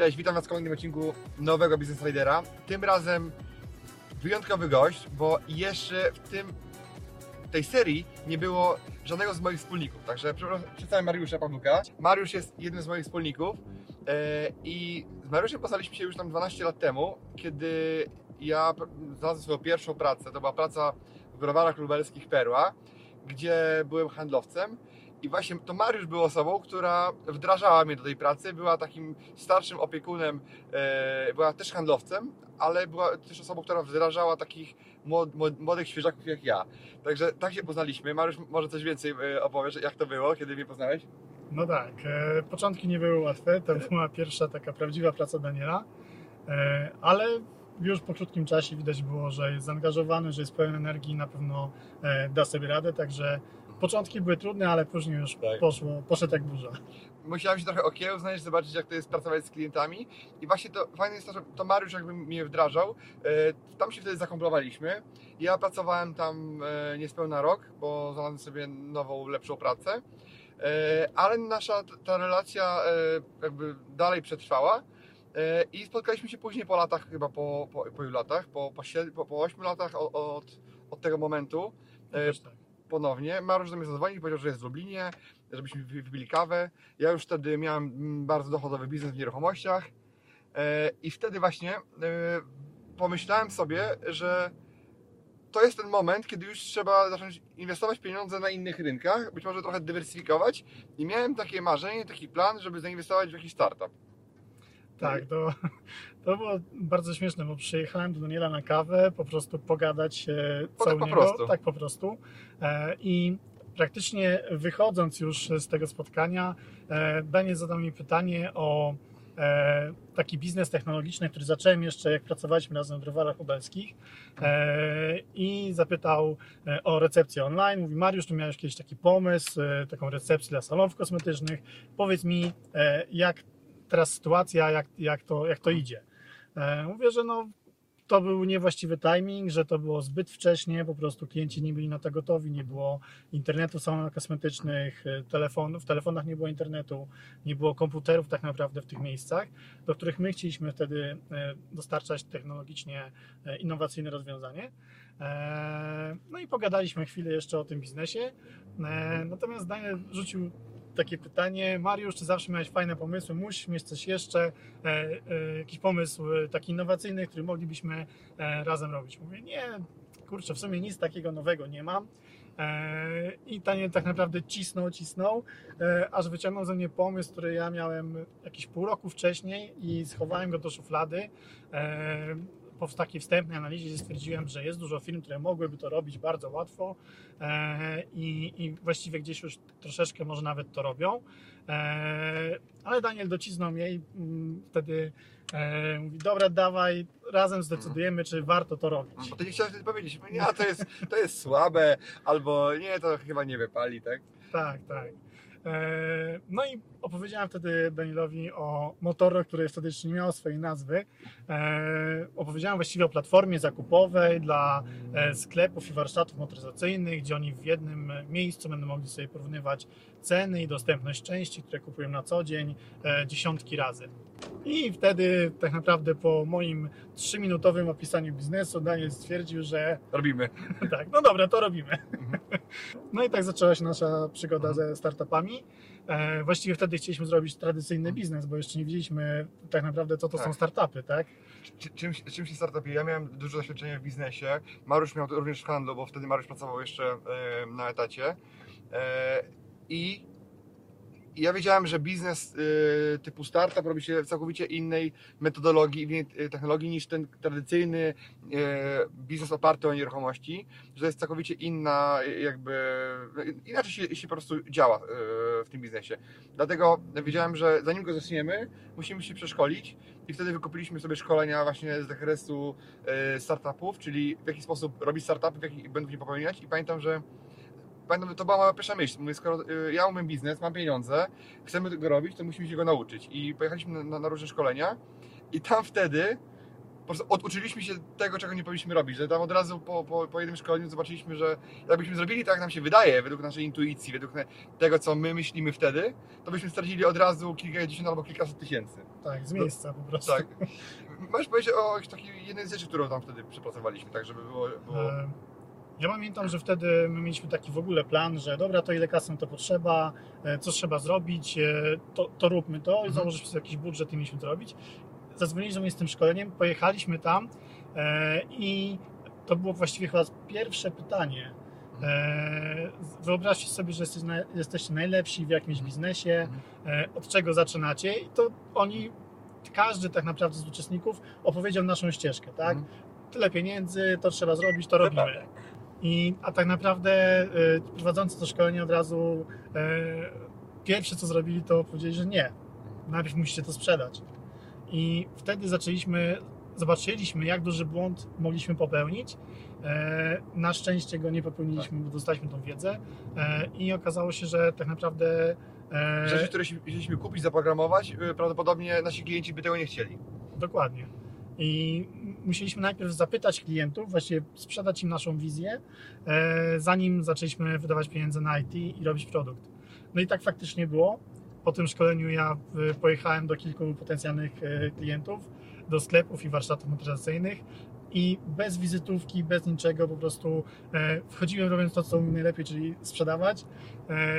Cześć, witam Was w kolejnym odcinku nowego Business Ridera. Tym razem wyjątkowy gość, bo jeszcze w tym tej serii nie było żadnego z moich wspólników. Także przedstawiam Mariusza Pawluka. Mariusz jest jednym z moich wspólników e, i z Mariuszem poznaliśmy się już tam 12 lat temu, kiedy ja znalazłem swoją pierwszą pracę. To była praca w browarach lubelskich Perła, gdzie byłem handlowcem i właśnie to Mariusz był osobą, która wdrażała mnie do tej pracy, była takim starszym opiekunem, e, była też handlowcem, ale była też osobą, która wdrażała takich młodych świeżaków jak ja. Także tak się poznaliśmy. Mariusz, może coś więcej e, opowiesz, jak to było, kiedy mnie poznałeś? No tak, e, początki nie były łatwe, to była pierwsza taka prawdziwa praca Daniela, ale już po krótkim czasie widać było, że jest zaangażowany, że jest pełen energii i na pewno da sobie radę, także Początki były trudne, ale później już tak. poszło, poszedł jak burza. Musiałem się trochę okiełznać, zobaczyć jak to jest pracować z klientami i właśnie to fajne jest to, że to Mariusz jakby mnie wdrażał. E, tam się wtedy zakomplowaliśmy. Ja pracowałem tam e, niespełna rok, bo znalazłem sobie nową, lepszą pracę. E, ale nasza ta relacja jakby dalej przetrwała. I spotkaliśmy się później po latach, chyba po, po, po ilu latach? Po, po, 7, po, po 8 latach od, od, od tego momentu. tak ponownie. Mariusz do mnie zadzwonił i powiedział, że jest w Lublinie, żebyśmy wypili kawę. Ja już wtedy miałem mm, bardzo dochodowy biznes w nieruchomościach e, i wtedy właśnie e, pomyślałem sobie, że to jest ten moment, kiedy już trzeba zacząć inwestować pieniądze na innych rynkach, być może trochę dywersyfikować i miałem takie marzenie, taki plan, żeby zainwestować w jakiś startup. Tak, to, to było bardzo śmieszne, bo przyjechałem do Daniela na kawę, po prostu pogadać po, co tak po prostu. Tak po prostu. E, I praktycznie wychodząc już z tego spotkania, e, Daniel zadał mi pytanie o e, taki biznes technologiczny, który zacząłem jeszcze jak pracowaliśmy razem w browarach lubelskich i zapytał o recepcję online. Mówi Mariusz, tu miałeś kiedyś taki pomysł, taką recepcję dla salonów kosmetycznych. Powiedz mi, jak teraz sytuacja, jak, jak, to, jak to idzie. E, mówię, że no, to był niewłaściwy timing, że to było zbyt wcześnie, po prostu klienci nie byli na to gotowi, nie było internetu w salonach kosmetycznych, e, telefon, w telefonach nie było internetu, nie było komputerów tak naprawdę w tych miejscach, do których my chcieliśmy wtedy e, dostarczać technologicznie innowacyjne rozwiązanie. No i pogadaliśmy chwilę jeszcze o tym biznesie, natomiast Daniel rzucił takie pytanie. Mariusz, czy zawsze miałeś fajne pomysły? Musisz mieć coś jeszcze, e, e, jakiś pomysł e, taki innowacyjny, który moglibyśmy razem robić? Mówię, nie, kurczę, w sumie nic takiego nowego nie mam. I Tanie tak naprawdę cisnął, cisnął, aż wyciągnął ze mnie pomysł, który ja miałem jakieś pół roku wcześniej i schowałem go do szuflady po takiej wstępnej analizie stwierdziłem, że jest dużo firm, które mogłyby to robić bardzo łatwo e, i, i właściwie gdzieś już troszeczkę może nawet to robią. E, ale Daniel dociznął mnie i mm, wtedy e, mówi, dobra, dawaj, razem zdecydujemy, czy warto to robić. Bo ty nie chciałeś wtedy powiedzieć, nie, to jest, to jest słabe, albo nie, to chyba nie wypali, tak? Tak, tak. E, no i opowiedziałem wtedy Danielowi o motorze, który wtedy jeszcze nie miało swojej nazwy. E, opowiedziałem właściwie o platformie zakupowej dla e, sklepów i warsztatów motoryzacyjnych, gdzie oni w jednym miejscu będą mogli sobie porównywać ceny i dostępność części, które kupują na co dzień dziesiątki razy. I wtedy tak naprawdę po moim trzyminutowym opisaniu biznesu Daniel stwierdził, że... Robimy. tak, no dobra, to robimy. Mhm. no i tak zaczęła się nasza przygoda mhm. ze startupami. E, właściwie wtedy chcieliśmy zrobić tradycyjny mhm. biznes, bo jeszcze nie wiedzieliśmy tak naprawdę, co to tak. są startupy, tak? Czym, czym się startupie? Ja miałem dużo doświadczenia w biznesie. Mariusz miał również w handlu, bo wtedy Mariusz pracował jeszcze na etacie. E, I I ja wiedziałem, że biznes y, typu startup robi się w całkowicie innej metodologii, innej y, technologii niż ten tradycyjny y, biznes oparty o nieruchomości, że jest całkowicie inna, jakby inaczej się, się po prostu działa w tym biznesie. Dlatego wiedziałem, że zanim go zaczniemy, musimy się przeszkolić i wtedy wykupiliśmy sobie szkolenia właśnie z zakresu startupów, czyli w jaki sposób robić startupy, w jaki będą nie popełniać i pamiętam, że pamiętam, to była moja pierwsza myśl. Mówię, skoro y, ja umiem biznes, mam pieniądze, chcemy tego robić, to musimy się go nauczyć. I pojechaliśmy na, na, różne szkolenia i tam wtedy po prostu oduczyliśmy się tego, czego nie powinniśmy robić. Że tam od razu po, po, po jednym szkoleniu zobaczyliśmy, że jakbyśmy zrobili tak, jak nam się wydaje, według naszej intuicji, według tego, co my myślimy wtedy, to byśmy stracili od razu kilkadziesiąt albo kilkaset tysięcy. Tak, z miejsca po prostu. Tak. Możesz powiedzieć o takiej jednej z rzeczy, którą tam wtedy przepracowaliśmy, tak żeby było... było... E, Ja pamiętam, że wtedy my mieliśmy taki w ogóle plan, że dobra, to ile kasy to potrzeba, e, co trzeba zrobić, e, to, to róbmy to i Mhm. założyliśmy sobie jakiś budżet i mieliśmy to robić. Zadzwonili do mnie z tym szkoleniem, pojechaliśmy tam e, i to było właściwie chyba pierwsze pytanie. Wyobraźcie sobie, że jesteście najlepsi w jakimś biznesie, e, od czego zaczynacie i to oni, każdy tak naprawdę z uczestników opowiedział naszą ścieżkę, tak? Mhm. Tyle pieniędzy, to trzeba zrobić, to robimy. I, a tak naprawdę y, prowadzący to szkolenie od razu y, pierwsze co zrobili to powiedzieli, że nie, najpierw musicie to sprzedać. I wtedy zaczęliśmy, zobaczyliśmy jak duży błąd mogliśmy popełnić. E, na szczęście go nie popełniliśmy, bo dostaliśmy tą wiedzę i okazało się, że tak naprawdę Rzeczy, które chcieliśmy kupić, zaprogramować, y, prawdopodobnie nasi klienci by tego nie chcieli. Dokładnie. I musieliśmy najpierw zapytać klientów, właściwie sprzedać im naszą wizję, e, zanim zaczęliśmy wydawać pieniądze na IT i robić produkt. No i tak faktycznie było. Po tym szkoleniu ja e, pojechałem do kilku potencjalnych e, klientów, do sklepów i warsztatów motoryzacyjnych i bez wizytówki, bez niczego po prostu wchodziłem robiąc to, co umiem najlepiej, czyli sprzedawać.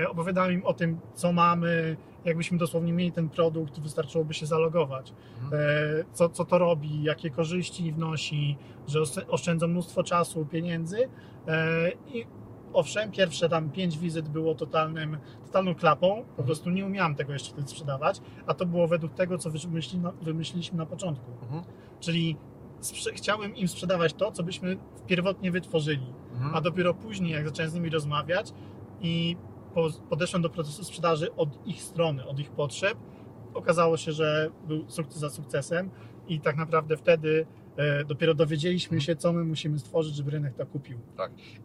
Opowiadałem im o tym, co mamy, jakbyśmy dosłownie mieli ten produkt, wystarczyłoby się zalogować Mhm. e, co, co to robi, jakie korzyści wnosi, że osz- oszczędza mnóstwo czasu, pieniędzy e, i owszem, pierwsze tam pięć wizyt było totalnym, totalną klapą, po prostu nie umiałem tego jeszcze wtedy sprzedawać, a to było według tego, co wymyśli, wymyśliliśmy na początku. Mhm. Czyli chciałem im sprzedawać to, co byśmy pierwotnie wytworzyli, Mhm. a dopiero później, jak zacząłem z nimi rozmawiać i podeszłem do procesu sprzedaży od ich strony, od ich potrzeb, okazało się, że był sukces za sukcesem i tak naprawdę wtedy e, dopiero dowiedzieliśmy się, co my musimy stworzyć, żeby rynek to kupił.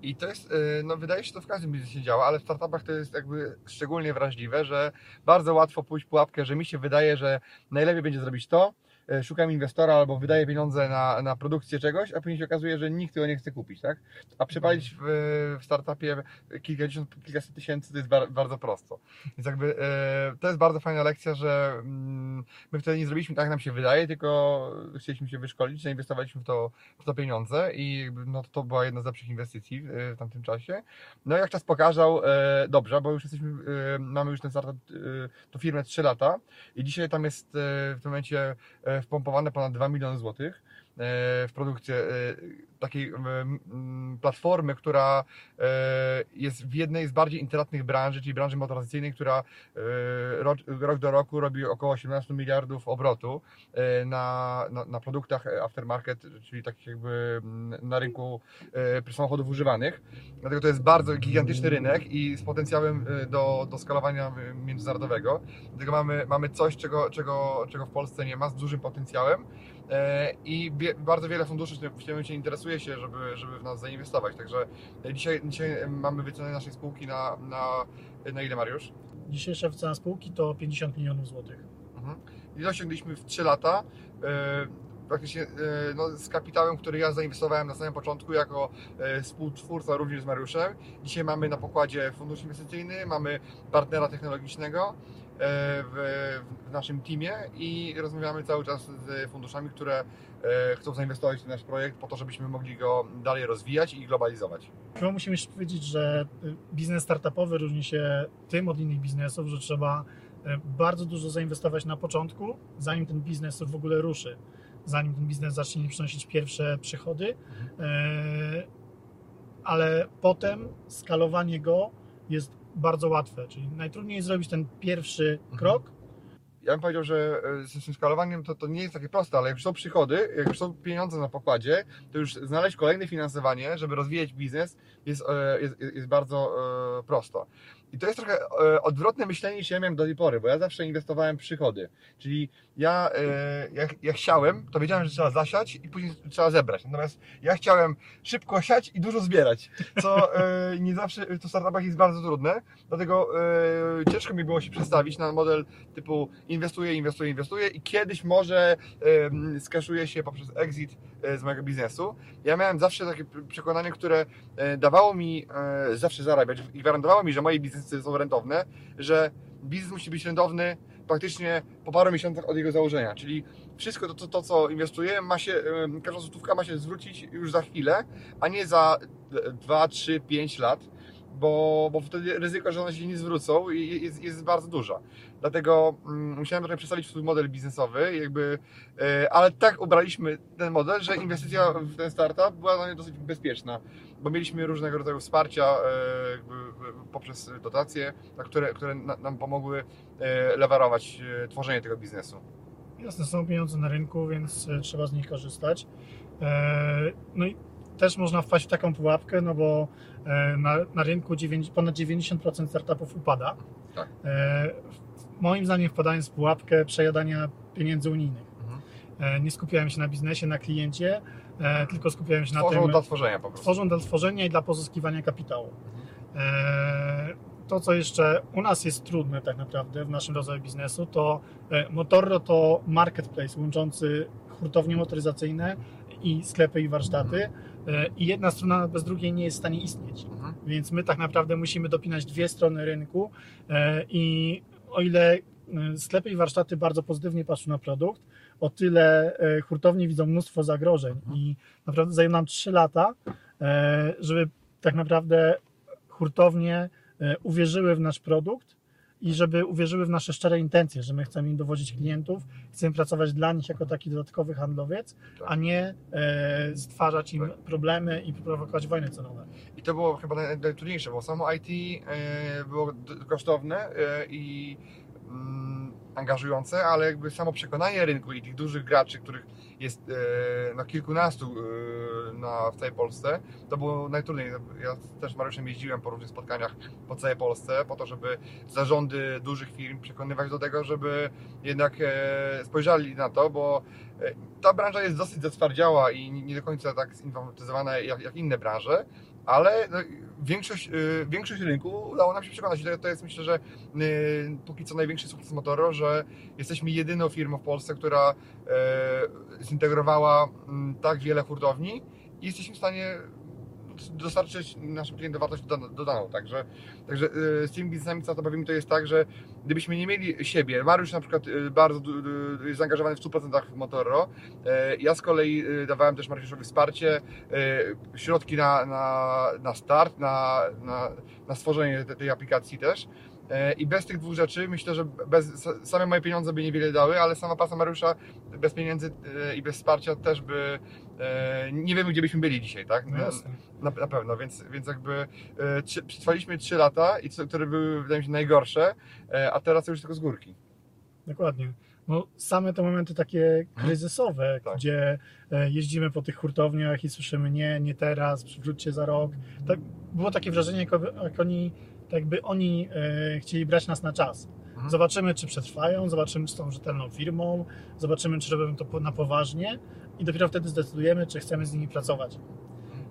I to jest, y, no wydaje się, to w każdym biznesie działa, ale w startupach to jest jakby szczególnie wrażliwe, że bardzo łatwo pójść pułapkę, że mi się wydaje, że najlepiej będzie zrobić to, szukam inwestora albo wydaję pieniądze na, na produkcję czegoś, a później się okazuje, że nikt tego nie chce kupić, tak? A przepalić w, w startupie kilkadziesiąt, kilkaset tysięcy to jest bar, bardzo prosto. Więc jakby y, to jest bardzo fajna lekcja, że mm, my wtedy nie zrobiliśmy tak, jak nam się wydaje, tylko chcieliśmy się wyszkolić, zainwestowaliśmy w to, w to pieniądze i no, to była jedna z lepszych inwestycji e, w tamtym czasie. No jak czas pokazał, e, dobrze, bo już jesteśmy, e, mamy już ten startup, e, tą firmę 3 lata i dzisiaj tam jest e, w tym momencie e, wpompowane ponad 2 miliony złotych e, w produkcję e, takiej platformy, która e, jest w jednej z bardziej intratnych branży, czyli branży motoryzacyjnej, która e, rok, do roku robi około 18 miliardów obrotu e, na, na, na produktach aftermarket, czyli takich jakby na rynku samochodów używanych. Dlatego to jest bardzo gigantyczny rynek i z potencjałem do, do skalowania międzynarodowego. Dlatego mamy, mamy coś, czego, czego, czego w Polsce nie ma, z dużym potencjałem. I bardzo wiele funduszy w tym momencie interesuje się, żeby, żeby w nas zainwestować. Także e, dzisiaj, dzisiaj mamy wycenę naszej spółki na, na, na ile, Mariusz? Dzisiejsza cena spółki to 50 milionów złotych. Mhm. I osiągliśmy w 3 lata. E, praktycznie e, no, z kapitałem, który ja zainwestowałem na samym początku jako e, współtwórca również z Mariuszem. Dzisiaj mamy na pokładzie fundusz inwestycyjny, mamy partnera technologicznego e, w, w naszym teamie i rozmawiamy cały czas z funduszami, które e, chcą zainwestować w nasz projekt po to, żebyśmy mogli go dalej rozwijać i globalizować. Chyba musimy jeszcze powiedzieć, że y, biznes startupowy różni się tym od innych biznesów, że trzeba y, bardzo dużo zainwestować na początku, zanim ten biznes w ogóle ruszy, zanim ten biznes zacznie przynosić pierwsze przychody, y, ale potem skalowanie go jest bardzo łatwe. Czyli najtrudniej jest zrobić ten pierwszy Mhm. krok, Ja bym powiedział, że e, z tym skalowaniem to, to nie jest takie proste, ale jak już są przychody, jak już są pieniądze na pokładzie, to już znaleźć kolejne finansowanie, żeby rozwijać biznes jest, e, jest, jest bardzo e, prosto. I to jest trochę e, odwrotne myślenie niż ja miałem do tej pory, bo ja zawsze inwestowałem w przychody. Czyli ja, e, jak, jak chciałem, to wiedziałem, że trzeba zasiać i później trzeba zebrać. Natomiast ja chciałem szybko siać i dużo zbierać, co e, nie zawsze to w startupach jest bardzo trudne, dlatego ciężko mi było się przestawić na model typu inwestuję, inwestuję, inwestuję i kiedyś może skaszuję się poprzez exit z mojego biznesu. Ja miałem zawsze takie przekonanie, które dawało mi zawsze zarabiać i gwarantowało mi, że moje biznesy są rentowne, że biznes musi być rentowny praktycznie po paru miesiącach od jego założenia, czyli wszystko to, to, to co inwestuję, ma się, każda złotówka ma się zwrócić już za chwilę, a nie za 2, 3, 5 lat, bo, bo wtedy ryzyko, że one się nie zwrócą jest, jest bardzo duża. Dlatego mm, musiałem trochę przestawić swój model biznesowy, jakby, e, ale tak ubraliśmy ten model, że inwestycja w ten startup była dla mnie dosyć bezpieczna, bo mieliśmy różnego rodzaju wsparcia e, e, poprzez dotacje, które, które na- nam pomogły e, lewarować tworzenie tego biznesu. Jasne, są pieniądze na rynku, więc trzeba z nich korzystać. No i też można wpaść w taką pułapkę, no bo na, na rynku dziewięć- ponad 90% startupów upada. Tak. Moim zdaniem wpadając w pułapkę przejadania pieniędzy unijnych. Mhm. Nie skupiałem się na biznesie, na kliencie, e, tylko skupiałem się na Tworzą tym, dla tworzenia po prostu. tworzą dla tworzenia i dla pozyskiwania kapitału. E, To, co jeszcze u nas jest trudne tak naprawdę w naszym rozwoju biznesu, to e, Motorro to marketplace łączący hurtownie motoryzacyjne i sklepy i warsztaty E, i jedna strona bez drugiej nie jest w stanie istnieć. Mhm. Więc my tak naprawdę musimy dopinać dwie strony rynku e, i o ile sklepy i warsztaty bardzo pozytywnie patrzą na produkt, o tyle e, hurtownie widzą mnóstwo zagrożeń i naprawdę zajęło nam 3 lata, e, żeby tak naprawdę hurtownie uwierzyły w nasz produkt i żeby uwierzyły w nasze szczere intencje, że my chcemy im dowodzić klientów, chcemy pracować dla nich jako taki dodatkowy handlowiec, Tak. a nie e, stwarzać im Tak. problemy i prowokować wojny cenowe. I to było chyba naj- najtrudniejsze, bo samo IT e, było kosztowne e, i angażujące, ale jakby samo przekonanie rynku i tych dużych graczy, których jest e, no, kilkunastu e, na, w całej Polsce, to było najtrudniej. Ja też z Mariuszem jeździłem po różnych spotkaniach po całej Polsce, po to, żeby zarządy dużych firm przekonywać do tego, żeby jednak e, spojrzeli na to, bo ta branża jest dosyć zatwardziała i nie do końca tak zinformatyzowana jak inne branże, ale no, większość, y, większość rynku udało nam się przekonać. I to, to jest myślę, że y, póki co największy sukces Motoro, że jesteśmy jedyną firmą w Polsce, która y, zintegrowała mm, tak wiele hurtowni i jesteśmy w stanie dostarczyć naszym klientom wartość dodaną. Także, także y, z tymi biznesami startupowymi to jest tak, że gdybyśmy nie mieli siebie, Mariusz na przykład y, bardzo jest zaangażowany w 100% w Motoro, y, ja z kolei dawałem też Mariuszowi wsparcie, środki na, na, na start, na, na, na stworzenie te- tej aplikacji też. E, I bez tych dwóch rzeczy myślę, że bez, sa- same moje pieniądze by niewiele dały, ale sama praca Mariusza bez pieniędzy e, i bez wsparcia też by e, nie wiemy, gdzie byśmy byli dzisiaj, tak? No. Na, na pewno, więc, więc jakby trzy, przetrwaliśmy 3 lata, i które były, wydaje mi się, najgorsze, a teraz już tylko z górki. Dokładnie. No, same te momenty takie kryzysowe, Tak. gdzie jeździmy po tych hurtowniach i słyszymy nie, nie teraz, przywróćcie za rok. Tak, było takie wrażenie, jak oni, tak jakby oni e, chcieli brać nas na czas. Mhm. Zobaczymy, czy przetrwają, zobaczymy, czy są rzetelną firmą, zobaczymy, czy robią to na poważnie i dopiero wtedy zdecydujemy, czy chcemy z nimi pracować.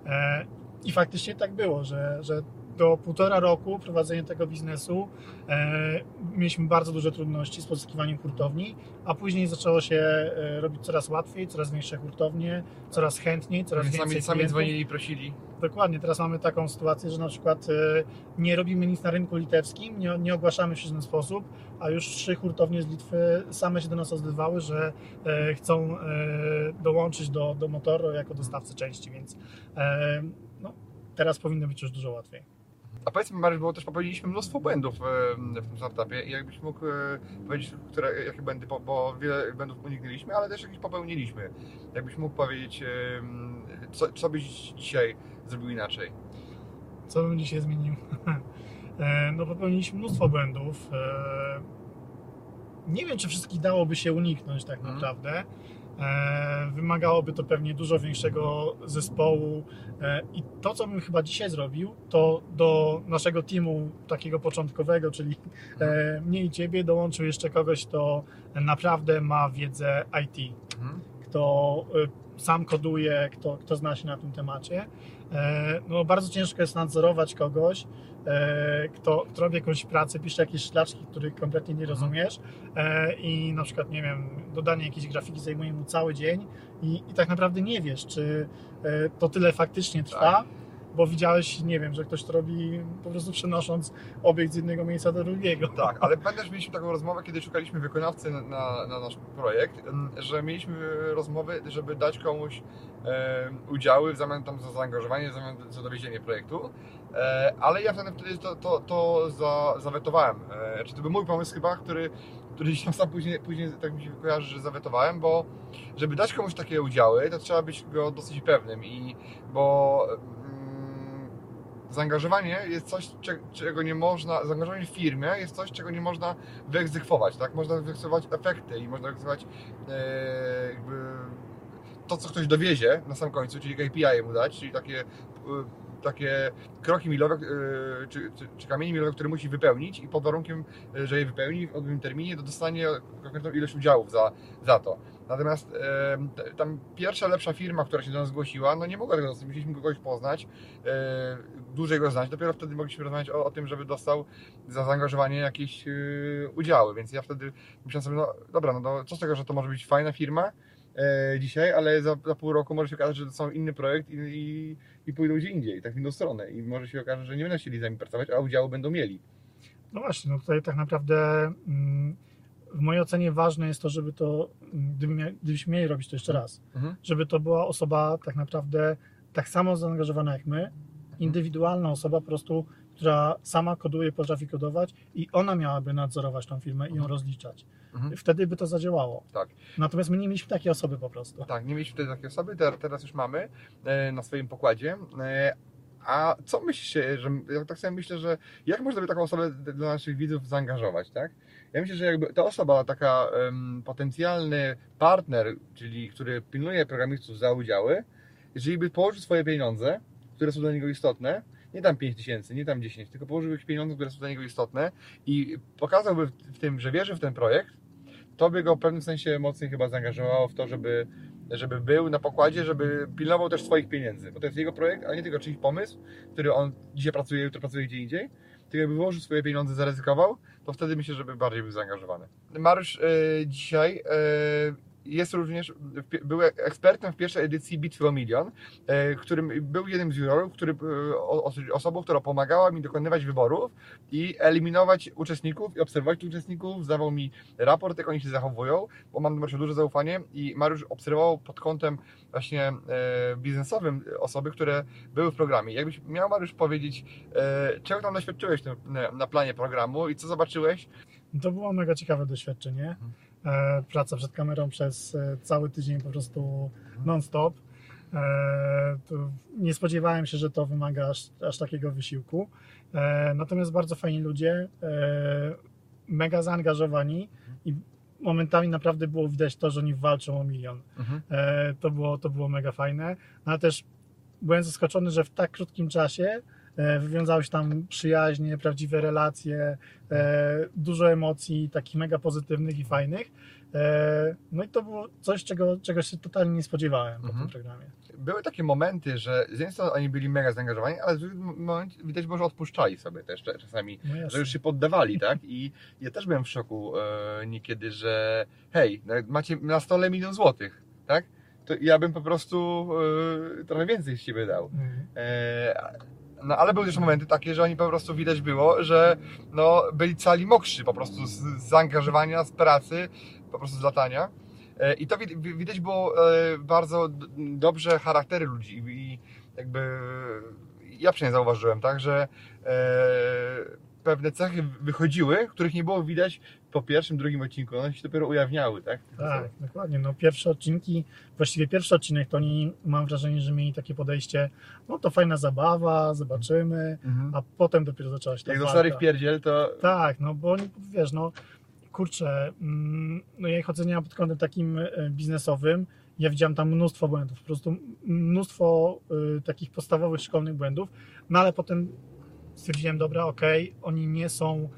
E, I faktycznie tak było, że, że do półtora roku prowadzenia tego biznesu e, mieliśmy bardzo duże trudności z pozyskiwaniem hurtowni, a później zaczęło się e, robić coraz łatwiej, coraz większe hurtownie, coraz chętniej, coraz Sami, więcej sami klientów. dzwonili i prosili. Dokładnie, teraz mamy taką sytuację, że na przykład e, nie robimy nic na rynku litewskim, nie, nie ogłaszamy się w żaden sposób, a już trzy hurtownie z Litwy same się do nas odzywały, że e, chcą e, dołączyć do, do Motoro jako dostawcy części, więc e, no, teraz powinno być już dużo łatwiej. A powiedzmy Mariusz, bo też popełniliśmy mnóstwo błędów w tym startupie i jakbyś mógł e, powiedzieć, które, jakie błędy, bo wiele błędów uniknęliśmy, ale też jakieś popełniliśmy. Jakbyś mógł powiedzieć, co, co byś dzisiaj zrobił inaczej? Co bym dzisiaj zmienił? e, no popełniliśmy mnóstwo błędów. E, Nie wiem, czy wszystkich dałoby się uniknąć tak Mhm. naprawdę. E, Wymagałoby to pewnie dużo większego zespołu E, i to, co bym chyba dzisiaj zrobił, to do naszego teamu takiego początkowego, czyli e, mnie i ciebie, dołączył jeszcze kogoś, kto naprawdę ma wiedzę IT Mhm. kto sam koduje, kto, kto zna się na tym temacie. E, No, bardzo ciężko jest nadzorować kogoś, e, kto, kto robi jakąś pracę, pisze jakieś szlaczki, których kompletnie nie rozumiesz e, i na przykład, nie wiem, dodanie jakiejś grafiki zajmuje mu cały dzień i, i tak naprawdę nie wiesz, czy to tyle faktycznie trwa, Tak. Bo widziałeś, nie wiem, że ktoś to robi po prostu przenosząc obiekt z jednego miejsca do drugiego. Tak, ale pamiętasz, mieliśmy taką rozmowę, kiedy szukaliśmy wykonawcy na, na, na nasz projekt, że mieliśmy rozmowy, żeby dać komuś e, udziały w zamian tam za zaangażowanie, w zamian za dowiezienie projektu, e, ale ja wtedy, to, to, to za, zawetowałem. E, czy to był mój pomysł chyba, który, który gdzieś tam sam później, później tak mi się kojarzy, że zawetowałem, bo żeby dać komuś takie udziały, to trzeba być go dosyć pewnym i bo zaangażowanie jest coś, cze- czego nie można, zaangażowanie w firmie jest coś, czego nie można wyegzekwować, tak? Można wyegzekwować efekty i można wyegzekwować e, jakby to, co ktoś dowiezie na sam końcu, czyli KPI mu dać, czyli takie, e, takie kroki milowe, e, czy, czy, czy kamienie milowe, które musi wypełnić i pod warunkiem, e, że je wypełni w odpowiednim terminie, to dostanie konkretną ilość udziałów za, za to. Natomiast tam pierwsza lepsza firma, która się do nas zgłosiła, no nie mogła tego dostać, musieliśmy kogoś poznać, e, dłużej go znać, dopiero wtedy mogliśmy rozmawiać o, o tym, żeby dostał za zaangażowanie jakieś e, udziały, więc ja wtedy myślałem sobie, no dobra, no co z tego, że to może być fajna firma e, dzisiaj, ale za, za pół roku może się okazać, że to są inny projekt i, i, i pójdą gdzie indziej, tak w inną stronę. I może się okaże, że nie będą chcieli z nami pracować, a udziału będą mieli. No właśnie, no tutaj tak naprawdę mm, w mojej ocenie ważne jest to, żeby to, gdyby gdybyśmy mieli robić to jeszcze raz, Mhm. żeby to była osoba tak naprawdę tak samo zaangażowana jak my, indywidualna osoba po prostu, która sama koduje, potrafi kodować i ona miałaby nadzorować tą firmę i ją Mhm. rozliczać. Mhm. Wtedy by to zadziałało. Tak. Natomiast my nie mieliśmy takiej osoby po prostu. Tak, nie mieliśmy wtedy takiej osoby, ter- teraz już mamy e, na swoim pokładzie. A co myślicie, że ja tak sobie myślę, że jak można by taką osobę dla naszych widzów zaangażować, tak? Ja myślę, że jakby ta osoba, taka em, potencjalny partner, czyli który pilnuje programistów za udziały, jeżeli by położył swoje pieniądze, które są dla niego istotne, nie tam 5 tysięcy, nie tam 10, tylko położył jakieś pieniądze, które są dla niego istotne i pokazałby w tym, że wierzy w ten projekt, to by go w pewnym sensie mocniej chyba zaangażowało w to, żeby, żeby był na pokładzie, żeby pilnował też swoich pieniędzy, bo to jest jego projekt, a nie tylko czyjś pomysł, który on dzisiaj pracuje, jutro pracuje gdzie indziej, tylko jakby włożył swoje pieniądze, zaryzykował, to wtedy myślę, żeby bardziej był zaangażowany. Mariusz e, dzisiaj e, jest również, był ekspertem w pierwszej edycji Bitwy o Milion, e, którym był jednym z jurorów, który, e, osobą, która pomagała mi dokonywać wyborów i eliminować uczestników i obserwować tych uczestników, zdawał mi raport, jak oni się zachowują, bo mam do Mariusza duże zaufanie i Mariusz obserwował pod kątem właśnie e, biznesowym osoby, które były w programie. Jakbyś miał Mariusz powiedzieć, czego tam doświadczyłeś na, planie programu i co zobaczyłeś? To było mega ciekawe doświadczenie. E, praca przed kamerą przez e, cały tydzień po prostu non-stop. E, nie spodziewałem się, że to wymaga aż, aż takiego wysiłku. E, natomiast bardzo fajni ludzie, e, mega zaangażowani i momentami naprawdę było widać to, że oni walczą o milion. E, to, było, to było mega fajne. No, ale też byłem zaskoczony, że w tak krótkim czasie e, wywiązały się tam przyjaźnie, prawdziwe relacje, e, dużo emocji, takich mega pozytywnych i fajnych. E, no i to było coś, czego, czego się totalnie nie spodziewałem po Mhm. tym programie. Były takie momenty, że z jednej strony oni byli mega zaangażowani, ale z drugiej momencie widać było, że odpuszczali sobie też czasami No że już się poddawali, tak? I ja też byłem w szoku e, niekiedy, że hej, no, macie na stole milion złotych, tak? To ja bym po prostu e, trochę więcej z siebie dał. Mhm. E, no ale były też momenty takie, że oni po prostu widać było, że no, byli cali mokrzy po prostu z, zaangażowania, z pracy, po prostu z latania. E, I to wid- wi- widać było e, bardzo dobrze charaktery ludzi i jakby ja przynajmniej zauważyłem, tak, że e, pewne cechy wychodziły, których nie było widać po pierwszym, drugim odcinku. One się dopiero ujawniały, tak? Tak, dokładnie. No, pierwsze odcinki, właściwie pierwszy odcinek, to oni mam wrażenie, że mieli takie podejście, no to fajna zabawa, zobaczymy, Mhm. a potem dopiero zaczęła się ta Jak walka. dostali w pierdziel, to Tak, no bo oni, wiesz, no kurczę, mm, no ja ich oceniam pod kątem takim e, biznesowym. Ja widziałem tam mnóstwo błędów, po prostu mnóstwo y, takich podstawowych szkolnych błędów, no ale potem stwierdziłem, dobra, okej, oni nie są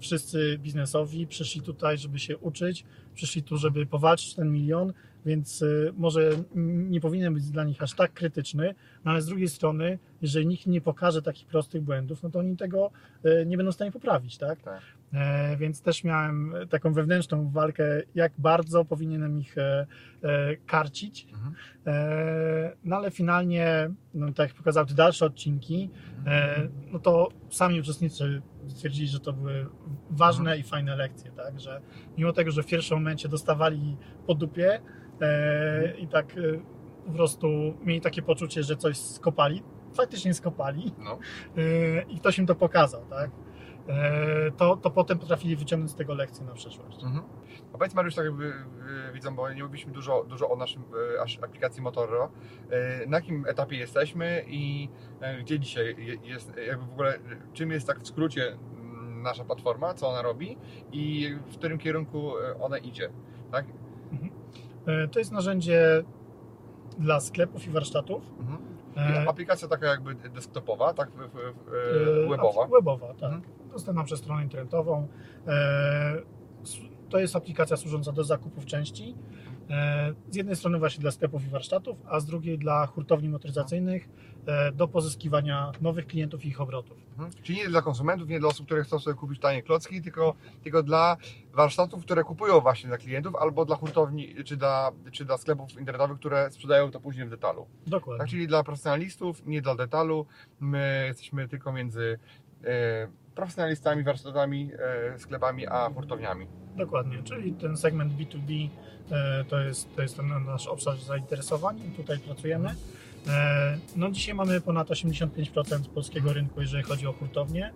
wszyscy biznesowi, przyszli tutaj, żeby się uczyć, przyszli tu, żeby powalczyć ten milion, więc y, może nie powinien być dla nich aż tak krytyczny, no ale z drugiej strony, jeżeli nikt nie pokaże takich prostych błędów, no to oni tego e, nie będą w stanie poprawić, tak? Tak. E, więc też miałem taką wewnętrzną walkę, jak bardzo powinienem ich e, e, karcić. Mhm. No ale finalnie, no, tak jak pokazały te dalsze odcinki, e, no to sami uczestnicy stwierdzili, że to były ważne i fajne lekcje, tak? Że mimo tego, że w pierwszym momencie dostawali po dupie i tak po prostu mieli takie poczucie, że coś skopali, faktycznie skopali no. i ktoś im to pokazał, tak? E, to, to potem potrafili wyciągnąć z tego lekcje na przyszłość. Mhm. A powiedz Mariusz, tak jakby y, widzą, bo nie mówiliśmy dużo, dużo o naszym aż aplikacji Motorro. Y, Na jakim etapie jesteśmy i gdzie dzisiaj je- jest, jakby w ogóle, czym jest tak w skrócie mm, nasza platforma, co ona robi i w którym kierunku ona idzie, tak? E, to jest narzędzie dla sklepów i warsztatów. Mhm. E, Aplikacja taka jakby desktopowa, tak, w- e, w- webowa. Webowa, tak. Mhm. Dostępna przez stronę internetową. E, To jest aplikacja służąca do zakupów części. E, Z jednej strony właśnie dla sklepów i warsztatów, a z drugiej dla hurtowni motoryzacyjnych e, do pozyskiwania nowych klientów i ich obrotów. Mhm. Czyli nie dla konsumentów, nie dla osób, które chcą sobie kupić tanie klocki, tylko, tylko dla warsztatów, które kupują właśnie dla klientów, albo dla hurtowni, czy dla, czy dla sklepów internetowych, które sprzedają to później w detalu. Dokładnie. Tak, czyli dla profesjonalistów, nie dla detalu. My jesteśmy tylko między e, profesjonalistami, warsztatami, e, sklepami, a hurtowniami. Dokładnie, czyli ten segment B2B e, to jest, to jest ten nasz obszar zainteresowań tutaj pracujemy. E, No dzisiaj mamy ponad 85% polskiego rynku, jeżeli chodzi o hurtownie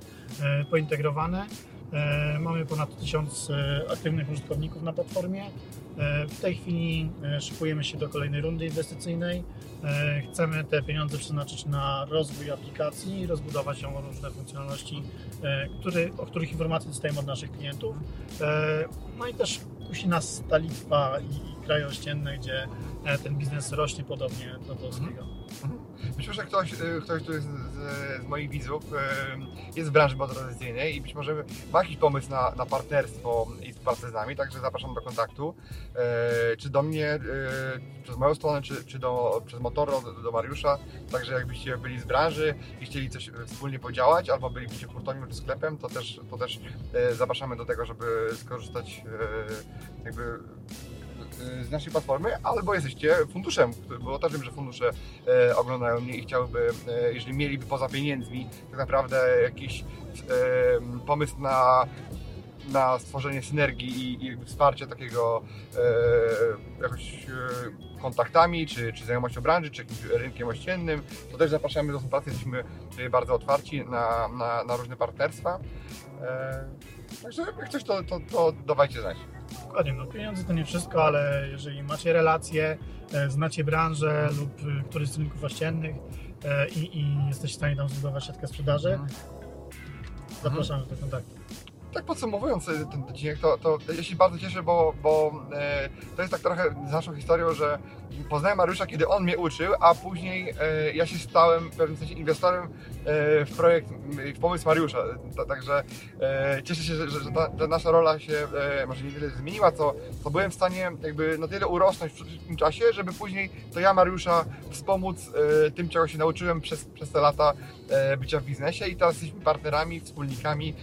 pointegrowane. E, Mamy ponad 1000 e, aktywnych użytkowników na platformie. E, W tej chwili szykujemy się do kolejnej rundy inwestycyjnej. Chcemy te pieniądze przeznaczyć na rozwój aplikacji rozbudować ją o różne funkcjonalności, który, o których informacje dostajemy od naszych klientów. No i też kusi nas ta i, i kraje ościenne, gdzie e, ten biznes rośnie podobnie do polskiego. Myślę, że ktoś, e, ktoś tu jest z, z moich widzów e, jest w branży motoryzacyjnej i być może ma jakiś pomysł na, na partnerstwo i współpracę z nami, także zapraszam do kontaktu. Czy do mnie, przez moją stronę, czy, czy do, przez Motoro, do, do Mariusza. Także jakbyście byli z branży i chcieli coś wspólnie podziałać, albo bylibyście hurtownią czy sklepem, to też, to też zapraszamy do tego, żeby skorzystać jakby z naszej platformy, albo jesteście funduszem, bo też wiem, że fundusze e, oglądają mnie i chciałyby, e, jeżeli mieliby poza pieniędzmi tak naprawdę jakiś pomysł na, na stworzenie synergii i, i jakby wsparcie takiego jakoś kontaktami, czy, czy znajomością branży, czy jakimś rynkiem ościennym, to też zapraszamy do współpracy, jesteśmy bardzo otwarci na, na, na różne partnerstwa. Także jak coś, to, to, to dawajcie znać. Dokładnie, no pieniądze to nie wszystko, ale jeżeli macie relacje, e, znacie branżę lub e, któryś z rynków ościennych e, i, i jesteście w stanie tam zbudować siatkę sprzedaży, zapraszamy do kontaktu. Tak podsumowując e, ten odcinek, to, to ja się bardzo cieszę, bo, bo e, to jest tak trochę z naszą historią, że poznałem Mariusza, kiedy on mnie uczył, a później e, ja się stałem w pewnym sensie inwestorem e, w projekt, w pomysł Mariusza. Ta- Także e, cieszę się, że, że, ta, ta nasza rola się e, może nie tyle zmieniła, co, co byłem w stanie jakby na tyle urosnąć w tym czasie, żeby później to ja Mariusza wspomóc tym, czego się nauczyłem przez, przez te lata bycia w biznesie i teraz jesteśmy partnerami, wspólnikami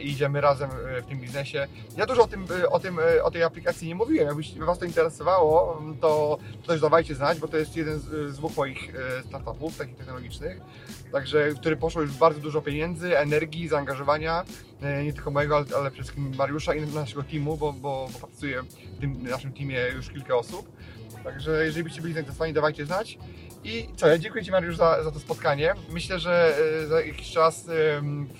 i idziemy razem e, w tym biznesie. Ja dużo o tym, e, o, tym, e, o tej aplikacji nie mówiłem. Jakbyś Was to interesowało, to, to też dawajcie znać, bo to jest jeden z, z dwóch moich startupów takich technologicznych, także który poszło już bardzo dużo pieniędzy, energii, zaangażowania, nie tylko mojego, ale, ale przede wszystkim Mariusza i naszego teamu, bo, bo, bo pracuje w tym naszym teamie już kilka osób. Także jeżeli byście byli zainteresowani, dawajcie znać. I co, ja dziękuję Ci Mariusz za, za to spotkanie. Myślę, że e, za jakiś czas,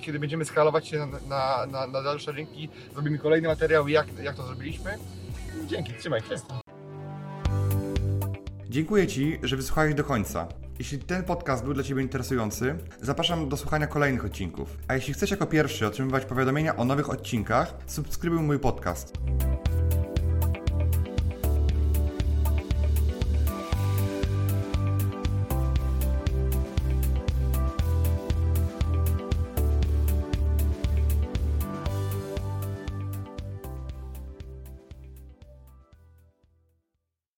kiedy będziemy skalować się na, na, na, na dalsze rynki, zrobimy kolejny materiał, jak, jak to zrobiliśmy. Dzięki, trzymaj się. Dziękuję Ci, że wysłuchałeś do końca. Jeśli ten podcast był dla Ciebie interesujący, zapraszam do słuchania kolejnych odcinków. A jeśli chcesz jako pierwszy otrzymywać powiadomienia o nowych odcinkach, subskrybuj mój podcast.